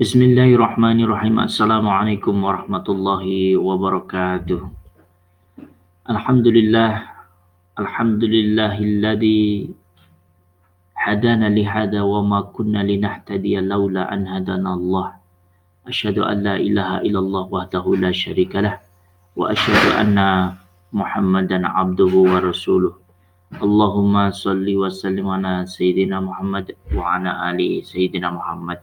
بسم الله الرحمن الرحيم السلام عليكم ورحمة الله وبركاته الحمد لله الحمد لله الذي هدانا لهذا وما كنا لنهتدي لولا أن هدانا الله أشهد أن لا إله إلا الله وحده لا شريك له وأشهد أن محمدا عبده ورسوله اللهم صل وسلم على سيدنا محمد وعلى آله سيدنا محمد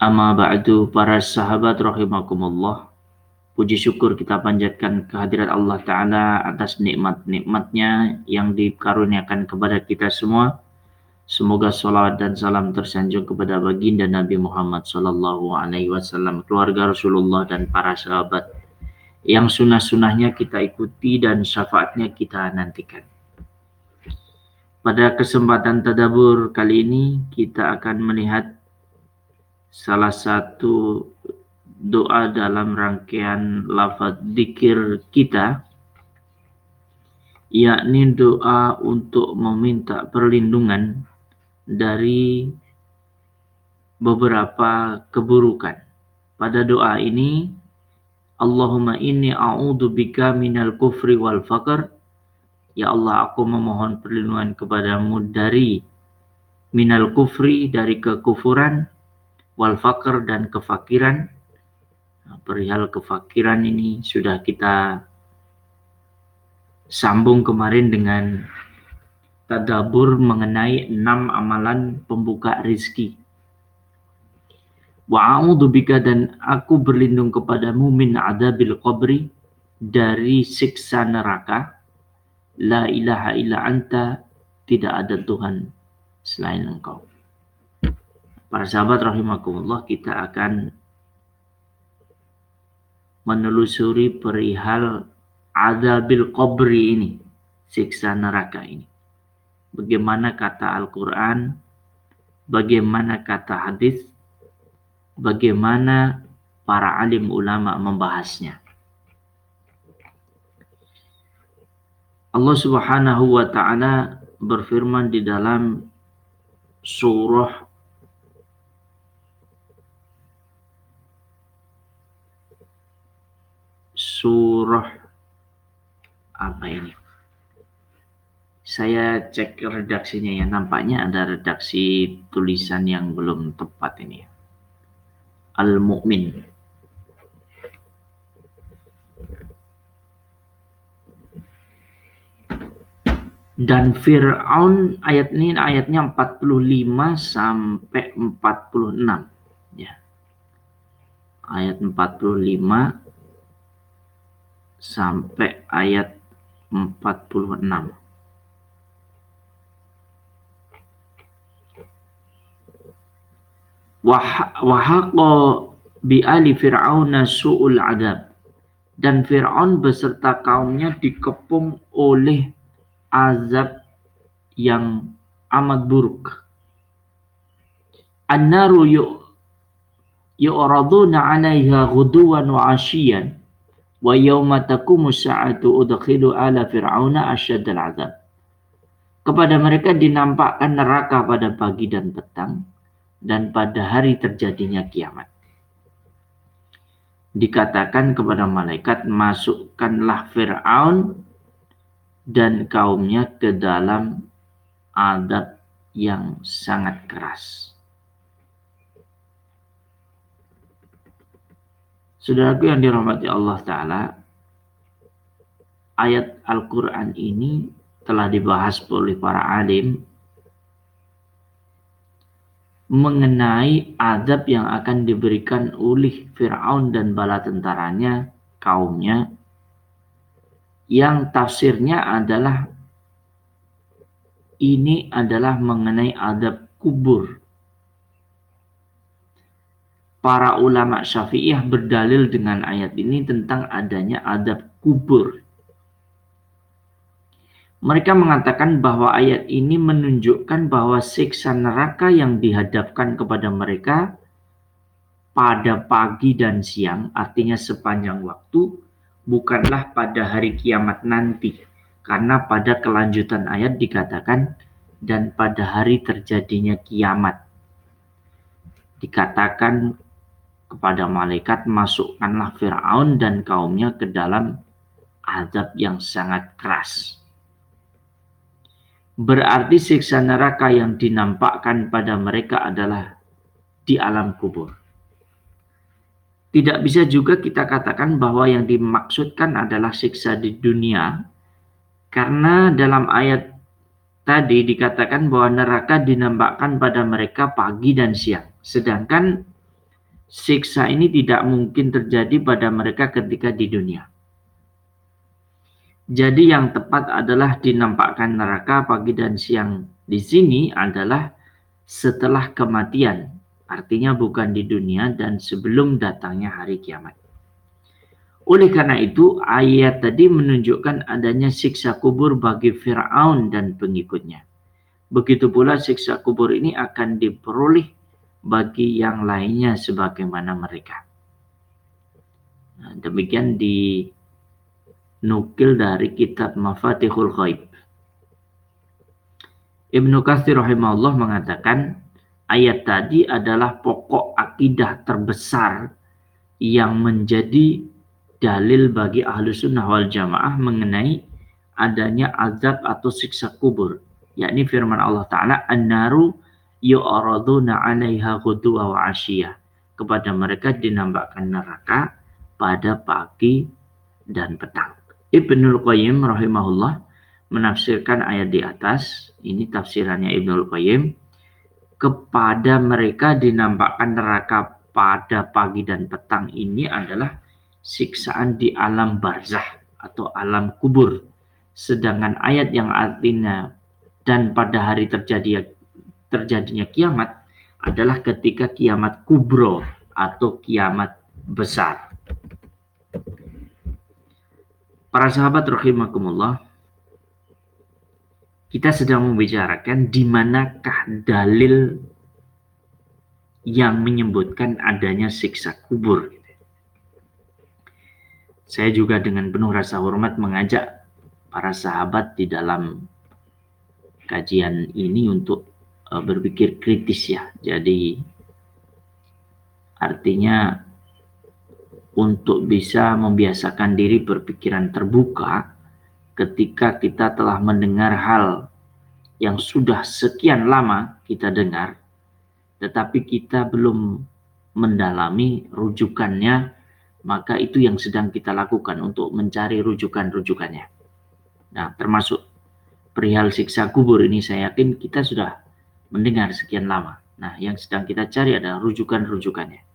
Amma ba'du para sahabat rahimakumullah. Puji syukur kita panjatkan kehadirat Allah Ta'ala atas nikmat-nikmatnya yang dikaruniakan kepada kita semua. Semoga salawat dan salam tersanjung kepada baginda Nabi Muhammad Sallallahu Alaihi Wasallam, keluarga Rasulullah dan para sahabat yang sunnah-sunnahnya kita ikuti dan syafaatnya kita nantikan. Pada kesempatan tadabur kali ini kita akan melihat salah satu doa dalam rangkaian lafaz dikir kita yakni doa untuk meminta perlindungan dari beberapa keburukan. Pada doa ini Allahumma inni a'udhu bika minal kufri wal faqr Ya Allah aku memohon perlindungan kepadamu dari minal kufri dari kekufuran wal faqr dan kefakiran. Perihal kefakiran ini sudah kita sambung kemarin dengan tadabur mengenai enam amalan pembuka rizki. Wa bika dan aku berlindung kepadamu min adabil qabri dari siksa neraka. La ilaha illa anta tidak ada Tuhan selain engkau. Para sahabat rahimakumullah kita akan menelusuri perihal adabil qabri ini, siksa neraka ini. Bagaimana kata Al-Quran, bagaimana kata hadis, bagaimana para alim ulama membahasnya. Allah Subhanahu wa taala berfirman di dalam surah surah apa ini? Saya cek redaksinya ya, nampaknya ada redaksi tulisan yang belum tepat ini. Al-Mu'min. Dan Fir'aun ayat ini ayatnya 45 sampai 46 ya. Ayat 45 sampai ayat 46. Wahaqo bi ali fir'auna su'ul adab. Dan Fir'aun beserta kaumnya dikepung oleh azab yang amat buruk. An-naru yu'raduna 'alaiha ghuduwan wa 'ashiyan Wa yawma taqumu sa'atu udkhilu ala fir'auna asyadal azab. Kepada mereka dinampakkan neraka pada pagi dan petang dan pada hari terjadinya kiamat. Dikatakan kepada malaikat, masukkanlah Fir'aun dan kaumnya ke dalam adab yang sangat keras. Saudaraku yang dirahmati Allah Ta'ala, ayat Al-Quran ini telah dibahas oleh para alim mengenai adab yang akan diberikan oleh Fir'aun dan bala tentaranya, kaumnya, yang tafsirnya adalah ini adalah mengenai adab kubur para ulama syafi'iyah berdalil dengan ayat ini tentang adanya adab kubur. Mereka mengatakan bahwa ayat ini menunjukkan bahwa siksa neraka yang dihadapkan kepada mereka pada pagi dan siang, artinya sepanjang waktu, bukanlah pada hari kiamat nanti. Karena pada kelanjutan ayat dikatakan, dan pada hari terjadinya kiamat. Dikatakan kepada malaikat, masukkanlah Fir'aun dan kaumnya ke dalam azab yang sangat keras. Berarti siksa neraka yang dinampakkan pada mereka adalah di alam kubur. Tidak bisa juga kita katakan bahwa yang dimaksudkan adalah siksa di dunia, karena dalam ayat tadi dikatakan bahwa neraka dinampakkan pada mereka pagi dan siang. Sedangkan siksa ini tidak mungkin terjadi pada mereka ketika di dunia. Jadi yang tepat adalah dinampakkan neraka pagi dan siang di sini adalah setelah kematian Artinya bukan di dunia dan sebelum datangnya hari kiamat. Oleh karena itu, ayat tadi menunjukkan adanya siksa kubur bagi Fir'aun dan pengikutnya. Begitu pula siksa kubur ini akan diperoleh bagi yang lainnya sebagaimana mereka. Nah, demikian dinukil dari kitab Mafatihul Ghaib. Ibnu Katsir rahimahullah mengatakan ayat tadi adalah pokok akidah terbesar yang menjadi dalil bagi ahlu sunnah wal jamaah mengenai adanya azab atau siksa kubur yakni firman Allah Ta'ala an-naru yu'araduna 'alaiha ghuduwa wa asyiyah kepada mereka dinampakkan neraka pada pagi dan petang. Ibnul Qayyim rahimahullah menafsirkan ayat di atas. Ini tafsirannya Ibnul Qayyim. Kepada mereka dinampakkan neraka pada pagi dan petang ini adalah siksaan di alam barzah atau alam kubur. Sedangkan ayat yang artinya dan pada hari terjadi terjadinya kiamat adalah ketika kiamat kubro atau kiamat besar. Para sahabat rahimakumullah, kita sedang membicarakan di manakah dalil yang menyebutkan adanya siksa kubur. Saya juga dengan penuh rasa hormat mengajak para sahabat di dalam kajian ini untuk uh, berpikir kritis ya. Jadi artinya untuk bisa membiasakan diri berpikiran terbuka ketika kita telah mendengar hal yang sudah sekian lama kita dengar, tetapi kita belum mendalami rujukannya, maka itu yang sedang kita lakukan untuk mencari rujukan-rujukannya. Nah, termasuk perihal siksa kubur ini saya yakin kita sudah mendengar sekian lama. Nah, yang sedang kita cari adalah rujukan-rujukannya.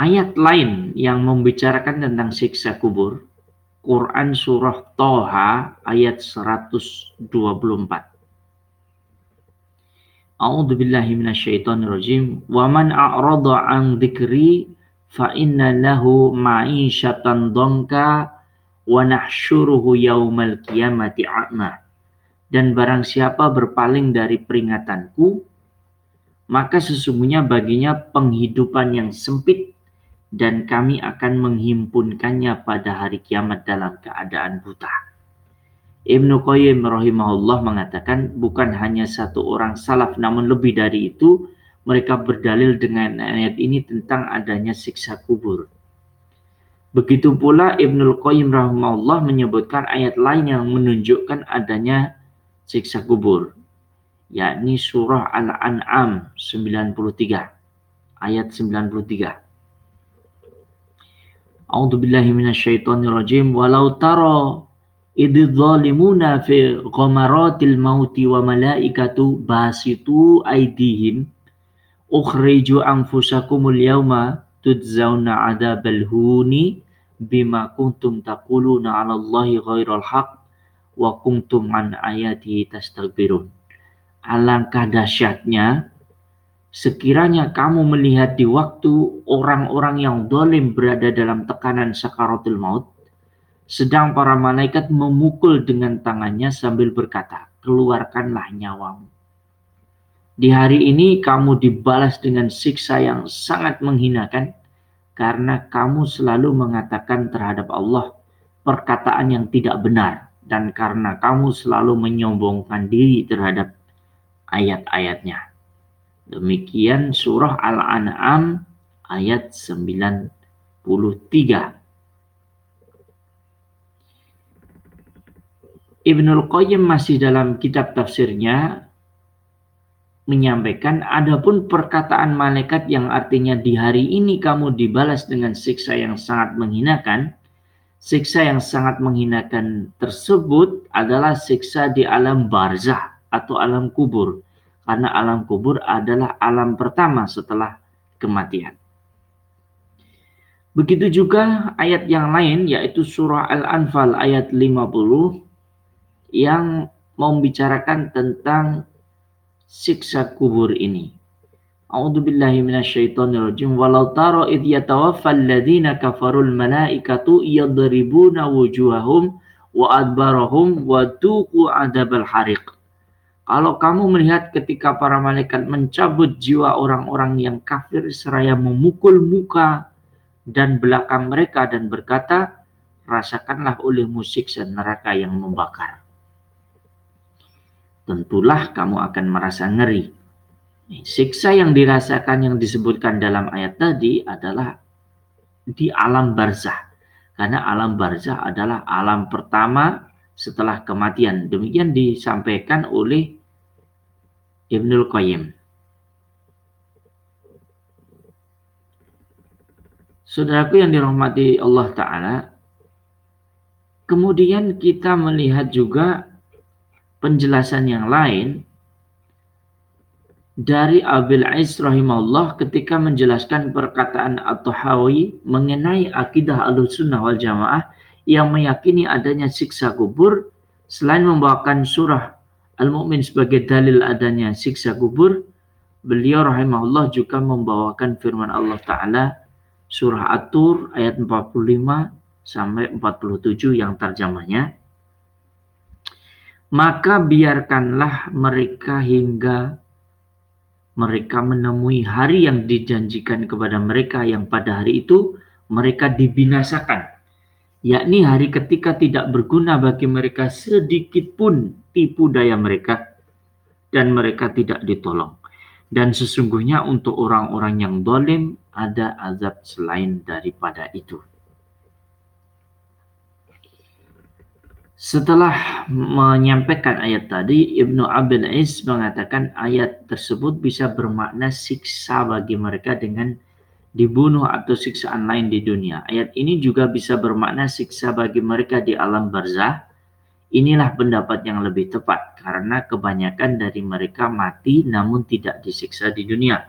ayat lain yang membicarakan tentang siksa kubur, Quran surah Toha ayat 124. A'udzu billahi minasyaitonir rajim. Wa man a'rada an dzikri fa inna lahu ma'isyatan dhanka wa nahsyuruhu yaumal qiyamati a'ma. Dan barang siapa berpaling dari peringatanku, maka sesungguhnya baginya penghidupan yang sempit dan kami akan menghimpunkannya pada hari kiamat dalam keadaan buta. Ibnu Qayyim rahimahullah mengatakan bukan hanya satu orang salaf namun lebih dari itu mereka berdalil dengan ayat ini tentang adanya siksa kubur. Begitu pula Ibnu Qayyim rahimahullah menyebutkan ayat lain yang menunjukkan adanya siksa kubur yakni surah Al-An'am 93 ayat 93 A'udzu billahi minasyaitonir rajim. Walau tara idh zalimuna fi ghamaratil mauti wa malaikatu basitu aydihim ukhriju anfusakumul yawma tudzawna adzabal huni bima kuntum taquluna 'ala Allahi ghairal haq wa kuntum an ayatihi tastakbirun. Alangkah dahsyatnya Sekiranya kamu melihat di waktu orang-orang yang dolim berada dalam tekanan sakaratul maut, sedang para malaikat memukul dengan tangannya sambil berkata, keluarkanlah nyawamu. Di hari ini kamu dibalas dengan siksa yang sangat menghinakan karena kamu selalu mengatakan terhadap Allah perkataan yang tidak benar dan karena kamu selalu menyombongkan diri terhadap ayat-ayatnya. Demikian surah Al-An'am ayat 93. Ibnul Qayyim masih dalam kitab tafsirnya menyampaikan adapun perkataan malaikat yang artinya di hari ini kamu dibalas dengan siksa yang sangat menghinakan siksa yang sangat menghinakan tersebut adalah siksa di alam barzah atau alam kubur karena alam kubur adalah alam pertama setelah kematian begitu juga ayat yang lain yaitu surah Al-Anfal ayat 50 yang membicarakan tentang siksa kubur ini. A'udzu billahi minasyaitonir rajim. Walau taro id yatawaffal ladzina kafarul malaikatu yadribuna wujuhahum wa adbarahum wa tuqu adzabal hariq. Kalau kamu melihat ketika para malaikat mencabut jiwa orang-orang yang kafir seraya memukul muka dan belakang mereka dan berkata, rasakanlah oleh musik neraka yang membakar tentulah kamu akan merasa ngeri. Siksa yang dirasakan yang disebutkan dalam ayat tadi adalah di alam barzah. Karena alam barzah adalah alam pertama setelah kematian. Demikian disampaikan oleh Ibnul Qayyim. Saudaraku yang dirahmati Allah Ta'ala, kemudian kita melihat juga penjelasan yang lain dari Abil Ais rahimahullah ketika menjelaskan perkataan At-Tahawi mengenai akidah al-sunnah wal Jamaah yang meyakini adanya siksa kubur selain membawakan surah Al-Mu'min sebagai dalil adanya siksa kubur beliau rahimahullah juga membawakan firman Allah Ta'ala surah At-Tur ayat 45 sampai 47 yang terjemahnya maka biarkanlah mereka hingga mereka menemui hari yang dijanjikan kepada mereka yang pada hari itu mereka dibinasakan yakni hari ketika tidak berguna bagi mereka sedikit pun tipu daya mereka dan mereka tidak ditolong. Dan sesungguhnya untuk orang-orang yang dolim ada azab selain daripada itu Setelah menyampaikan ayat tadi, Ibnu Abdul Is mengatakan ayat tersebut bisa bermakna siksa bagi mereka dengan dibunuh atau siksaan lain di dunia. Ayat ini juga bisa bermakna siksa bagi mereka di alam barzah. Inilah pendapat yang lebih tepat karena kebanyakan dari mereka mati namun tidak disiksa di dunia.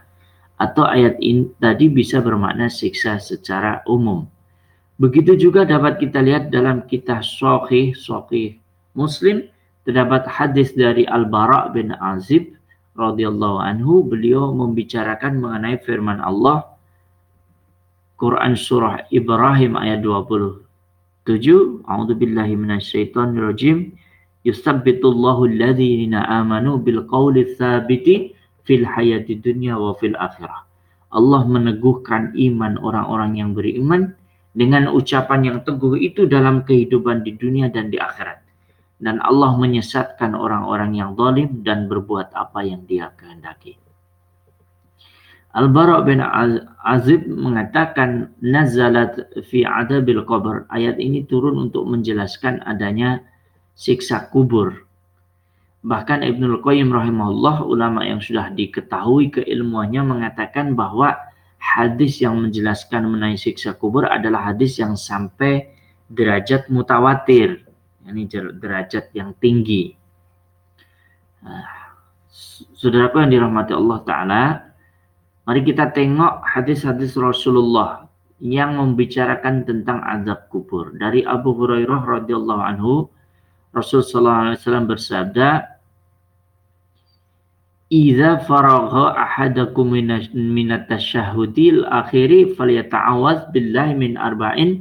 Atau ayat ini tadi bisa bermakna siksa secara umum. Begitu juga dapat kita lihat dalam kitab Sahih Sahih Muslim terdapat hadis dari Al-Bara bin Azib radhiyallahu anhu. Beliau membicarakan mengenai firman Allah Quran surah Ibrahim ayat 27 A'udzu billahi minasyaitonir rajim. Yusabbitullahu alladhina amanu bil qawli tsabiti fil hayati dunya wa fil akhirah. Allah meneguhkan iman orang-orang yang beriman dengan ucapan yang teguh itu dalam kehidupan di dunia dan di akhirat. Dan Allah menyesatkan orang-orang yang zalim dan berbuat apa yang dia kehendaki. Al-Bara bin Azib mengatakan nazalat fi adabil qabr. Ayat ini turun untuk menjelaskan adanya siksa kubur. Bahkan Ibnul Qayyim rahimahullah ulama yang sudah diketahui keilmuannya mengatakan bahwa hadis yang menjelaskan mengenai siksa kubur adalah hadis yang sampai derajat mutawatir, ini derajat yang tinggi. Nah, saudaraku yang dirahmati Allah Ta'ala, mari kita tengok hadis-hadis Rasulullah yang membicarakan tentang azab kubur. Dari Abu Hurairah radhiyallahu anhu, Rasulullah SAW bersabda, Iza faragha ahadakum minat tasyahudil akhiri falyata'awaz billahi min arba'in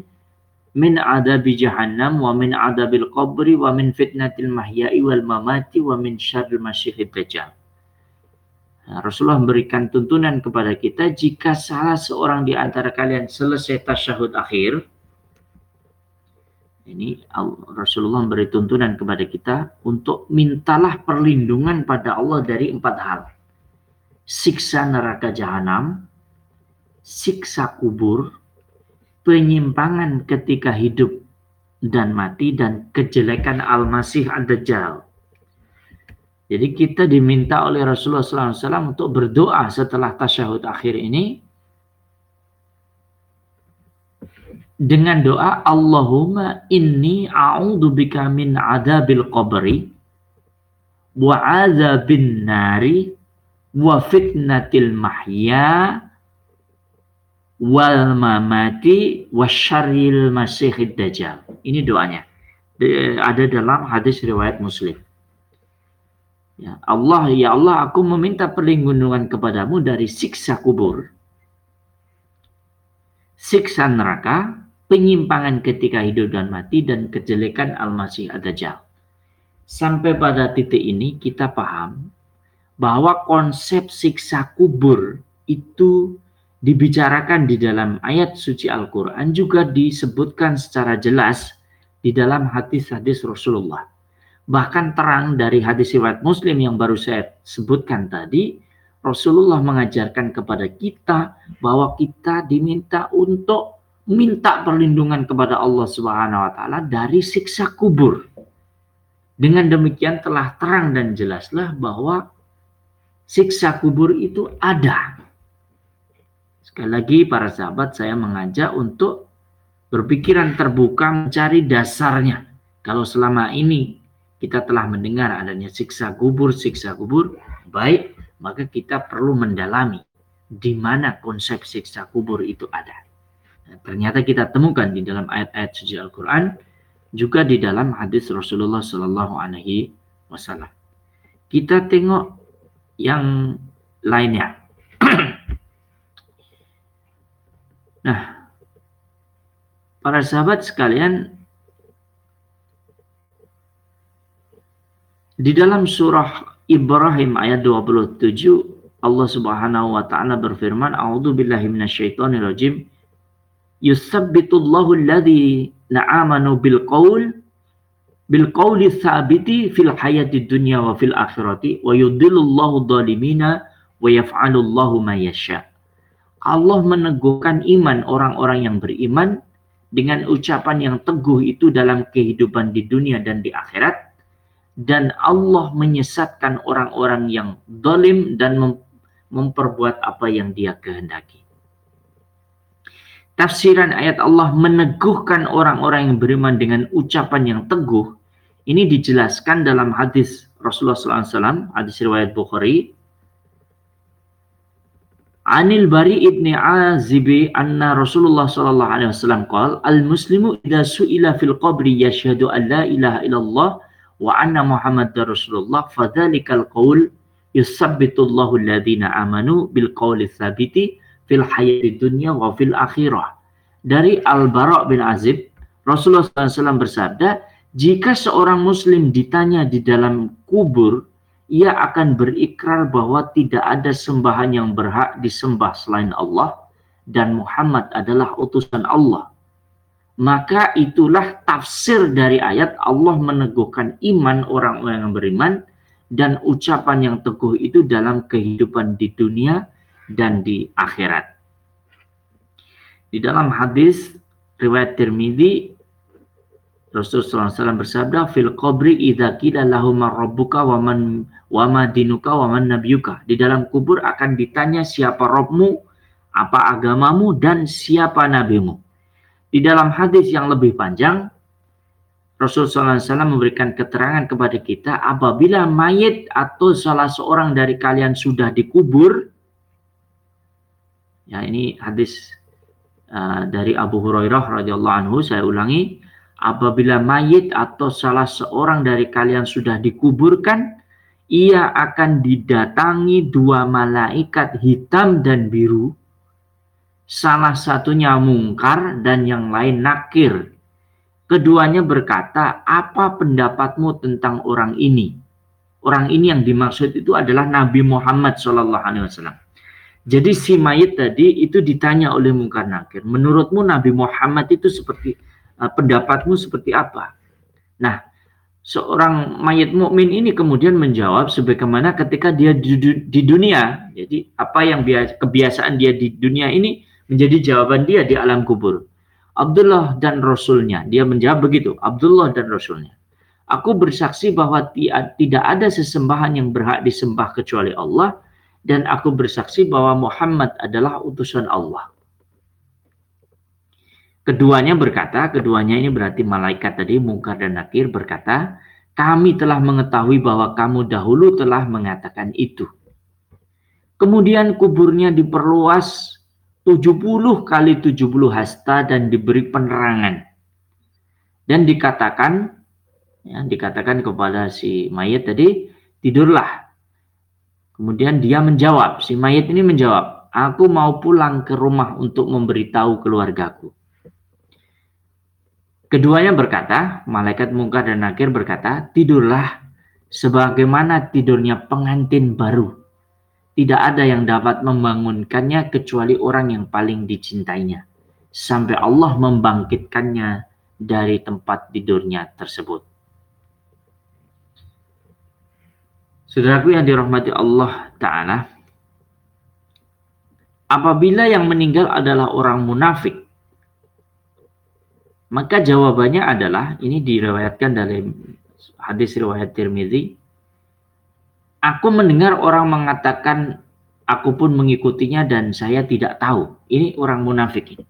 min adabi jahannam wa min adabil qabri wa min fitnatil mahya'i wal mamati wa min syarril masyihid dajjal. Nah, Rasulullah memberikan tuntunan kepada kita jika salah seorang di antara kalian selesai tasyahud akhir Ini Rasulullah memberi tuntunan kepada kita untuk mintalah perlindungan pada Allah dari empat hal. Siksa neraka jahanam, siksa kubur, penyimpangan ketika hidup dan mati, dan kejelekan Al-Masih Ad-Dajjal. Jadi kita diminta oleh Rasulullah SAW untuk berdoa setelah tasyahud akhir ini dengan doa Allahumma inni a'udzubika min adabil qabri wa azabin nari wa fitnatil mahya wal mamati wa syarril masihid dajjal. Ini doanya. Ada dalam hadis riwayat Muslim. Ya, Allah ya Allah aku meminta perlindungan kepadamu dari siksa kubur, siksa neraka, penyimpangan ketika hidup dan mati, dan kejelekan Al-Masih Ad-Dajjal. Sampai pada titik ini kita paham bahwa konsep siksa kubur itu dibicarakan di dalam ayat suci Al-Quran juga disebutkan secara jelas di dalam hadis-hadis Rasulullah. Bahkan terang dari hadis riwayat Muslim yang baru saya sebutkan tadi, Rasulullah mengajarkan kepada kita bahwa kita diminta untuk minta perlindungan kepada Allah Subhanahu wa taala dari siksa kubur. Dengan demikian telah terang dan jelaslah bahwa siksa kubur itu ada. Sekali lagi para sahabat saya mengajak untuk berpikiran terbuka mencari dasarnya. Kalau selama ini kita telah mendengar adanya siksa kubur, siksa kubur, baik, maka kita perlu mendalami di mana konsep siksa kubur itu ada. Ternyata kita temukan di dalam ayat-ayat suci Al-Quran, juga di dalam hadis Rasulullah Sallallahu Alaihi Wasallam. Kita tengok yang lainnya. nah, para sahabat sekalian, di dalam surah Ibrahim ayat 27 Allah Subhanahu wa taala berfirman, "A'udzu billahi minasyaitonir rajim." Yusabbitullahu alladhi na'amanu bil qaul bil qawli thabiti fil hayati dunya wa fil akhirati wa yudillullahu dhalimina wa yaf'alullahu ma yasha. Allah meneguhkan iman orang-orang yang beriman dengan ucapan yang teguh itu dalam kehidupan di dunia dan di akhirat dan Allah menyesatkan orang-orang yang dolim dan memperbuat apa yang dia kehendaki tafsiran ayat Allah meneguhkan orang-orang yang beriman dengan ucapan yang teguh ini dijelaskan dalam hadis Rasulullah SAW, hadis riwayat Bukhari. Anil Bari ibni Azibi anna Rasulullah sallallahu alaihi wasallam qala al muslimu idza su'ila fil qabri yashhadu an la ilaha illallah wa anna muhammadar rasulullah fadzalikal qaul yusabbitu Allahu alladhina amanu bil qawli tsabiti fil hayati dunya wa fil akhirah. Dari Al-Bara' bin Azib, Rasulullah SAW bersabda, jika seorang muslim ditanya di dalam kubur, ia akan berikrar bahwa tidak ada sembahan yang berhak disembah selain Allah dan Muhammad adalah utusan Allah. Maka itulah tafsir dari ayat Allah meneguhkan iman orang-orang yang beriman dan ucapan yang teguh itu dalam kehidupan di dunia dan di akhirat. Di dalam hadis riwayat Tirmidzi Rasulullah SAW bersabda fil qabri idza qila lahum rabbuka wa man wa ma dinuka wa man nabiyuka. Di dalam kubur akan ditanya siapa Robmu, apa agamamu dan siapa nabimu. Di dalam hadis yang lebih panjang Rasulullah SAW memberikan keterangan kepada kita apabila mayat atau salah seorang dari kalian sudah dikubur Ya, ini hadis uh, dari Abu Hurairah radhiyallahu anhu. Saya ulangi, apabila mayit atau salah seorang dari kalian sudah dikuburkan, ia akan didatangi dua malaikat hitam dan biru. Salah satunya mungkar dan yang lain nakir. Keduanya berkata, apa pendapatmu tentang orang ini? Orang ini yang dimaksud itu adalah Nabi Muhammad Wasallam. Jadi si mayit tadi itu ditanya oleh Mungkar Nakir, menurutmu Nabi Muhammad itu seperti uh, pendapatmu seperti apa? Nah, seorang mayat mukmin ini kemudian menjawab sebagaimana ketika dia di, di dunia. Jadi apa yang biasa, kebiasaan dia di dunia ini menjadi jawaban dia di alam kubur. Abdullah dan Rasulnya. Dia menjawab begitu. Abdullah dan Rasulnya. Aku bersaksi bahwa tidak ada sesembahan yang berhak disembah kecuali Allah. Dan aku bersaksi bahwa Muhammad adalah utusan Allah. Keduanya berkata, keduanya ini berarti malaikat tadi, Mungkar dan Nakir berkata, kami telah mengetahui bahwa kamu dahulu telah mengatakan itu. Kemudian kuburnya diperluas 70 kali 70 hasta dan diberi penerangan. Dan dikatakan, ya, dikatakan kepada si mayat tadi, tidurlah. Kemudian dia menjawab, si mayat ini menjawab, aku mau pulang ke rumah untuk memberitahu keluargaku. Keduanya berkata, malaikat mungkar dan nakir berkata, tidurlah sebagaimana tidurnya pengantin baru. Tidak ada yang dapat membangunkannya kecuali orang yang paling dicintainya. Sampai Allah membangkitkannya dari tempat tidurnya tersebut. Saudaraku yang dirahmati Allah Ta'ala, apabila yang meninggal adalah orang munafik, maka jawabannya adalah ini diriwayatkan dari hadis riwayat Tirmizi. Aku mendengar orang mengatakan aku pun mengikutinya dan saya tidak tahu. Ini orang munafik ini.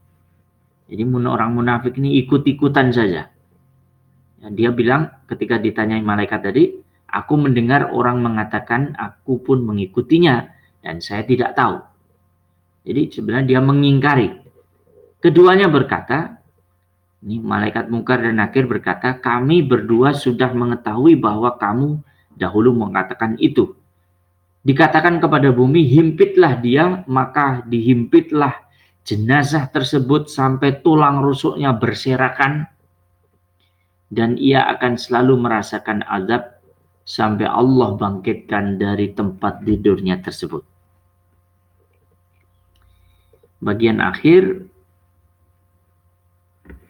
Jadi orang munafik ini ikut-ikutan saja. Dia bilang ketika ditanyai malaikat tadi, aku mendengar orang mengatakan aku pun mengikutinya dan saya tidak tahu. Jadi sebenarnya dia mengingkari. Keduanya berkata, ini malaikat mungkar dan nakir berkata, kami berdua sudah mengetahui bahwa kamu dahulu mengatakan itu. Dikatakan kepada bumi, himpitlah dia, maka dihimpitlah jenazah tersebut sampai tulang rusuknya berserakan. Dan ia akan selalu merasakan azab sampai Allah bangkitkan dari tempat tidurnya tersebut. Bagian akhir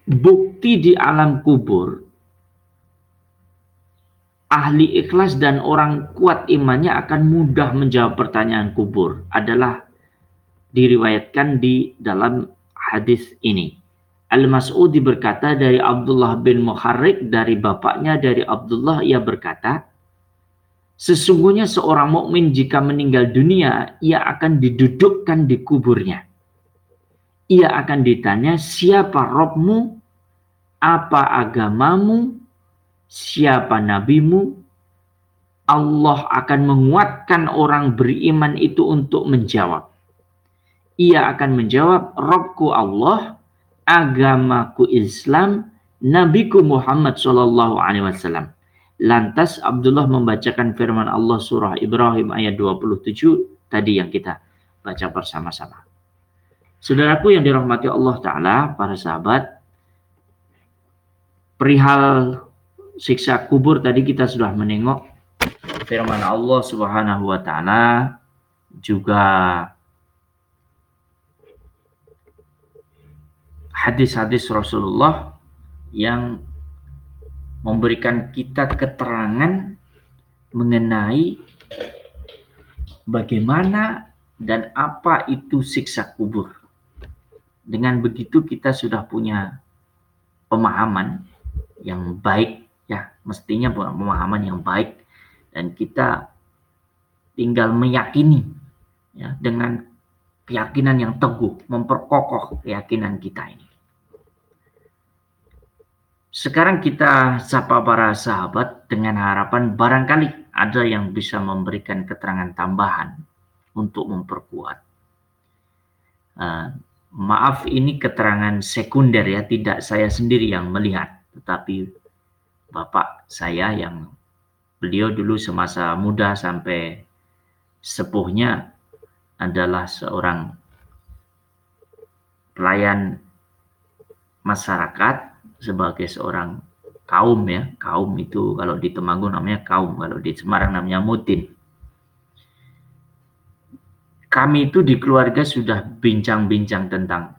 bukti di alam kubur ahli ikhlas dan orang kuat imannya akan mudah menjawab pertanyaan kubur adalah diriwayatkan di dalam hadis ini. Al-Mas'udi berkata dari Abdullah bin Muharrik dari bapaknya dari Abdullah ia berkata Sesungguhnya seorang mukmin jika meninggal dunia ia akan didudukkan di kuburnya. Ia akan ditanya siapa Robmu apa agamamu, siapa nabimu, Allah akan menguatkan orang beriman itu untuk menjawab. Ia akan menjawab, Robku Allah, agamaku Islam, Nabiku Muhammad Shallallahu Alaihi Wasallam. Lantas Abdullah membacakan firman Allah surah Ibrahim ayat 27 tadi yang kita baca bersama-sama. Saudaraku yang dirahmati Allah Ta'ala, para sahabat, perihal siksa kubur tadi kita sudah menengok firman Allah Subhanahu wa taala juga hadis-hadis Rasulullah yang memberikan kita keterangan mengenai bagaimana dan apa itu siksa kubur. Dengan begitu kita sudah punya pemahaman yang baik ya mestinya pemahaman yang baik dan kita tinggal meyakini ya dengan keyakinan yang teguh memperkokoh keyakinan kita ini sekarang kita sapa para sahabat dengan harapan barangkali ada yang bisa memberikan keterangan tambahan untuk memperkuat. Uh, maaf ini keterangan sekunder ya, tidak saya sendiri yang melihat tetapi bapak saya yang beliau dulu semasa muda sampai sepuhnya adalah seorang pelayan masyarakat sebagai seorang kaum ya kaum itu kalau di Temanggung namanya kaum kalau di Semarang namanya mutin kami itu di keluarga sudah bincang-bincang tentang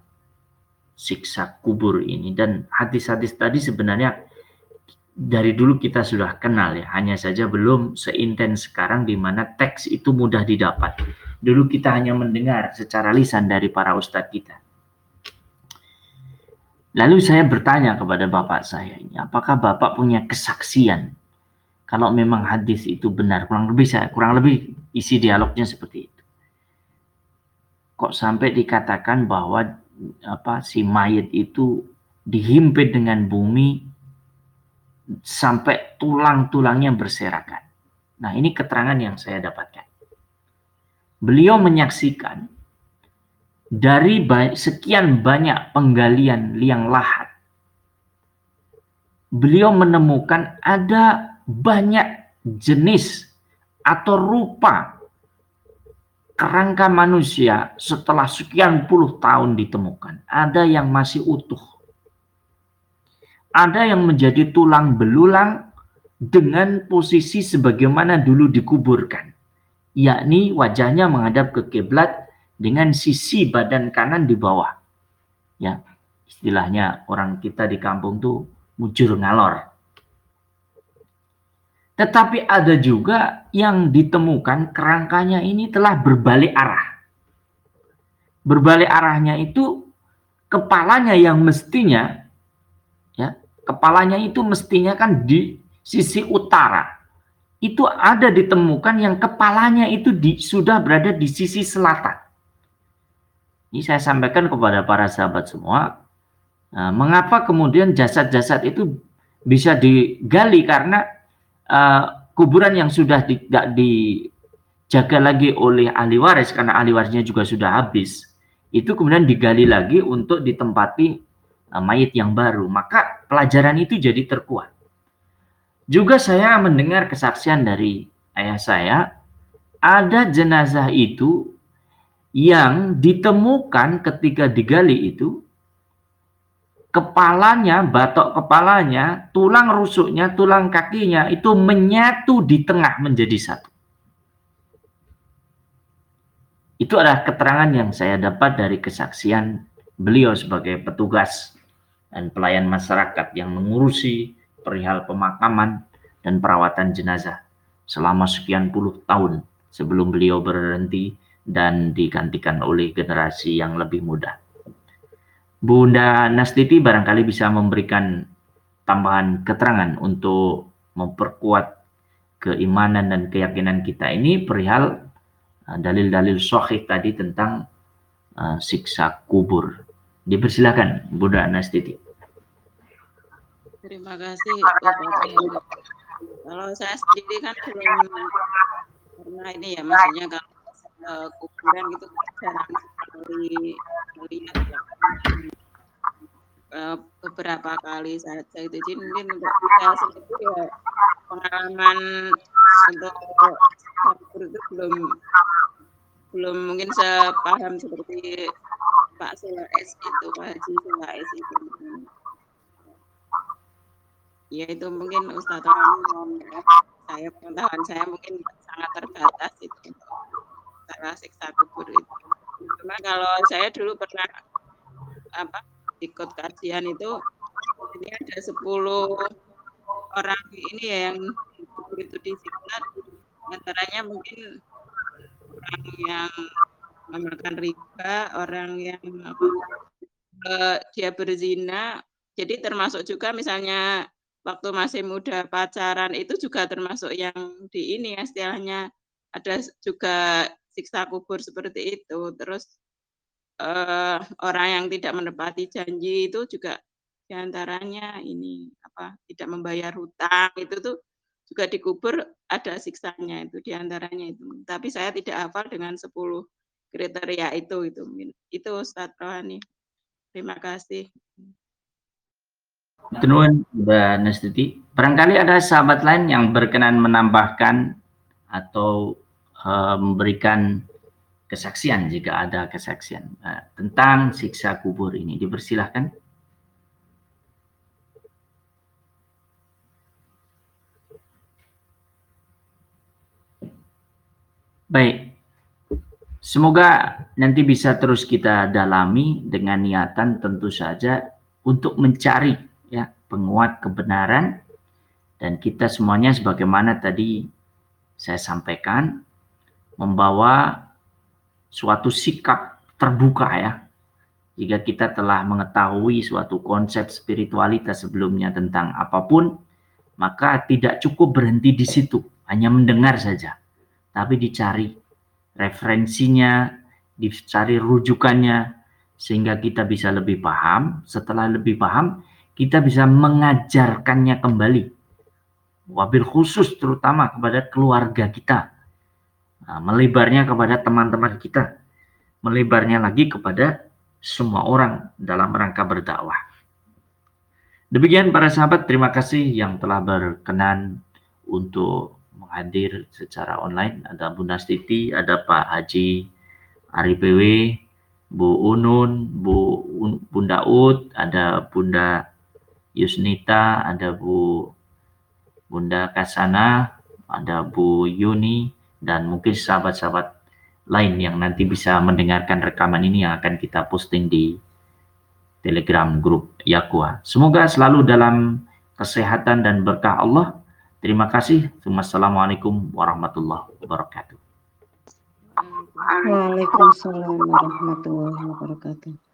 siksa kubur ini dan hadis-hadis tadi sebenarnya dari dulu kita sudah kenal ya, hanya saja belum seintens sekarang di mana teks itu mudah didapat. Dulu kita hanya mendengar secara lisan dari para ustadz kita. Lalu saya bertanya kepada bapak saya apakah bapak punya kesaksian kalau memang hadis itu benar? Kurang lebih saya kurang lebih isi dialognya seperti itu. Kok sampai dikatakan bahwa apa si mayat itu dihimpit dengan bumi sampai tulang-tulangnya berserakan. Nah, ini keterangan yang saya dapatkan. Beliau menyaksikan dari sekian banyak penggalian liang lahat, beliau menemukan ada banyak jenis atau rupa kerangka manusia setelah sekian puluh tahun ditemukan. Ada yang masih utuh. Ada yang menjadi tulang belulang dengan posisi sebagaimana dulu dikuburkan. Yakni wajahnya menghadap ke kiblat dengan sisi badan kanan di bawah. Ya, istilahnya orang kita di kampung tuh mujur ngalor. Tetapi ada juga yang ditemukan kerangkanya ini telah berbalik arah. Berbalik arahnya itu kepalanya yang mestinya ya, kepalanya itu mestinya kan di sisi utara. Itu ada ditemukan yang kepalanya itu di, sudah berada di sisi selatan. Ini saya sampaikan kepada para sahabat semua, uh, mengapa kemudian jasad-jasad itu bisa digali karena uh, kuburan yang sudah tidak dijaga lagi oleh ahli waris karena ahli warisnya juga sudah habis, itu kemudian digali lagi untuk ditempati uh, mayat yang baru. Maka pelajaran itu jadi terkuat. Juga saya mendengar kesaksian dari ayah saya, ada jenazah itu yang ditemukan ketika digali itu kepalanya, batok kepalanya, tulang rusuknya, tulang kakinya itu menyatu di tengah menjadi satu. Itu adalah keterangan yang saya dapat dari kesaksian beliau sebagai petugas dan pelayan masyarakat yang mengurusi perihal pemakaman dan perawatan jenazah selama sekian puluh tahun sebelum beliau berhenti dan digantikan oleh generasi yang lebih muda. Bunda Nastiti barangkali bisa memberikan tambahan keterangan untuk memperkuat keimanan dan keyakinan kita ini perihal uh, dalil-dalil sahih tadi tentang uh, siksa kubur. Dipersilakan Bunda Nastiti. Terima kasih Kalau saya sendiri kan belum pernah ini ya maksudnya kalau uh, kuburan gitu jarang sekali melihat ya. Uh, beberapa kali saja itu jadi mungkin untuk saya sendiri ya pengalaman untuk kubur itu belum belum mungkin sepaham seperti Pak S itu Pak Haji S itu. Ya itu mungkin Ustaz mohon saya pengetahuan saya mungkin sangat terbatas itu masalah siksa kubur itu. Cuma kalau saya dulu pernah apa ikut kajian itu ini ada 10 orang ini ya yang begitu disiksa antaranya mungkin orang yang memakan riba, orang yang uh, dia berzina. Jadi termasuk juga misalnya waktu masih muda pacaran itu juga termasuk yang di ini ya istilahnya ada juga siksa kubur seperti itu. Terus uh, orang yang tidak menepati janji itu juga di antaranya ini apa tidak membayar hutang itu tuh juga dikubur ada siksanya itu di antaranya itu. Tapi saya tidak hafal dengan 10 kriteria itu itu itu Ustadz Rohani. Terima kasih. Tenun Mbak Nastiti. Barangkali ada sahabat lain yang berkenan menambahkan atau uh, memberikan kesaksian jika ada kesaksian uh, tentang siksa kubur ini. Dipersilahkan. Baik. Semoga nanti bisa terus kita dalami dengan niatan tentu saja untuk mencari ya penguat kebenaran dan kita semuanya sebagaimana tadi saya sampaikan membawa suatu sikap terbuka ya jika kita telah mengetahui suatu konsep spiritualitas sebelumnya tentang apa pun maka tidak cukup berhenti di situ hanya mendengar saja tapi dicari referensinya, dicari rujukannya, sehingga kita bisa lebih paham. Setelah lebih paham, kita bisa mengajarkannya kembali. Wabil khusus terutama kepada keluarga kita. Nah, melebarnya kepada teman-teman kita. Melebarnya lagi kepada semua orang dalam rangka berdakwah. Demikian para sahabat, terima kasih yang telah berkenan untuk hadir secara online. Ada Bunda Siti, ada Pak Haji Ari PW, Bu Unun, Bu Bunda Ud, ada Bunda Yusnita, ada Bu Bunda Kasana, ada Bu Yuni, dan mungkin sahabat-sahabat lain yang nanti bisa mendengarkan rekaman ini yang akan kita posting di Telegram grup Yakwa. Semoga selalu dalam kesehatan dan berkah Allah Terima kasih. Wassalamualaikum warahmatullahi wabarakatuh. Waalaikumsalam warahmatullahi wabarakatuh.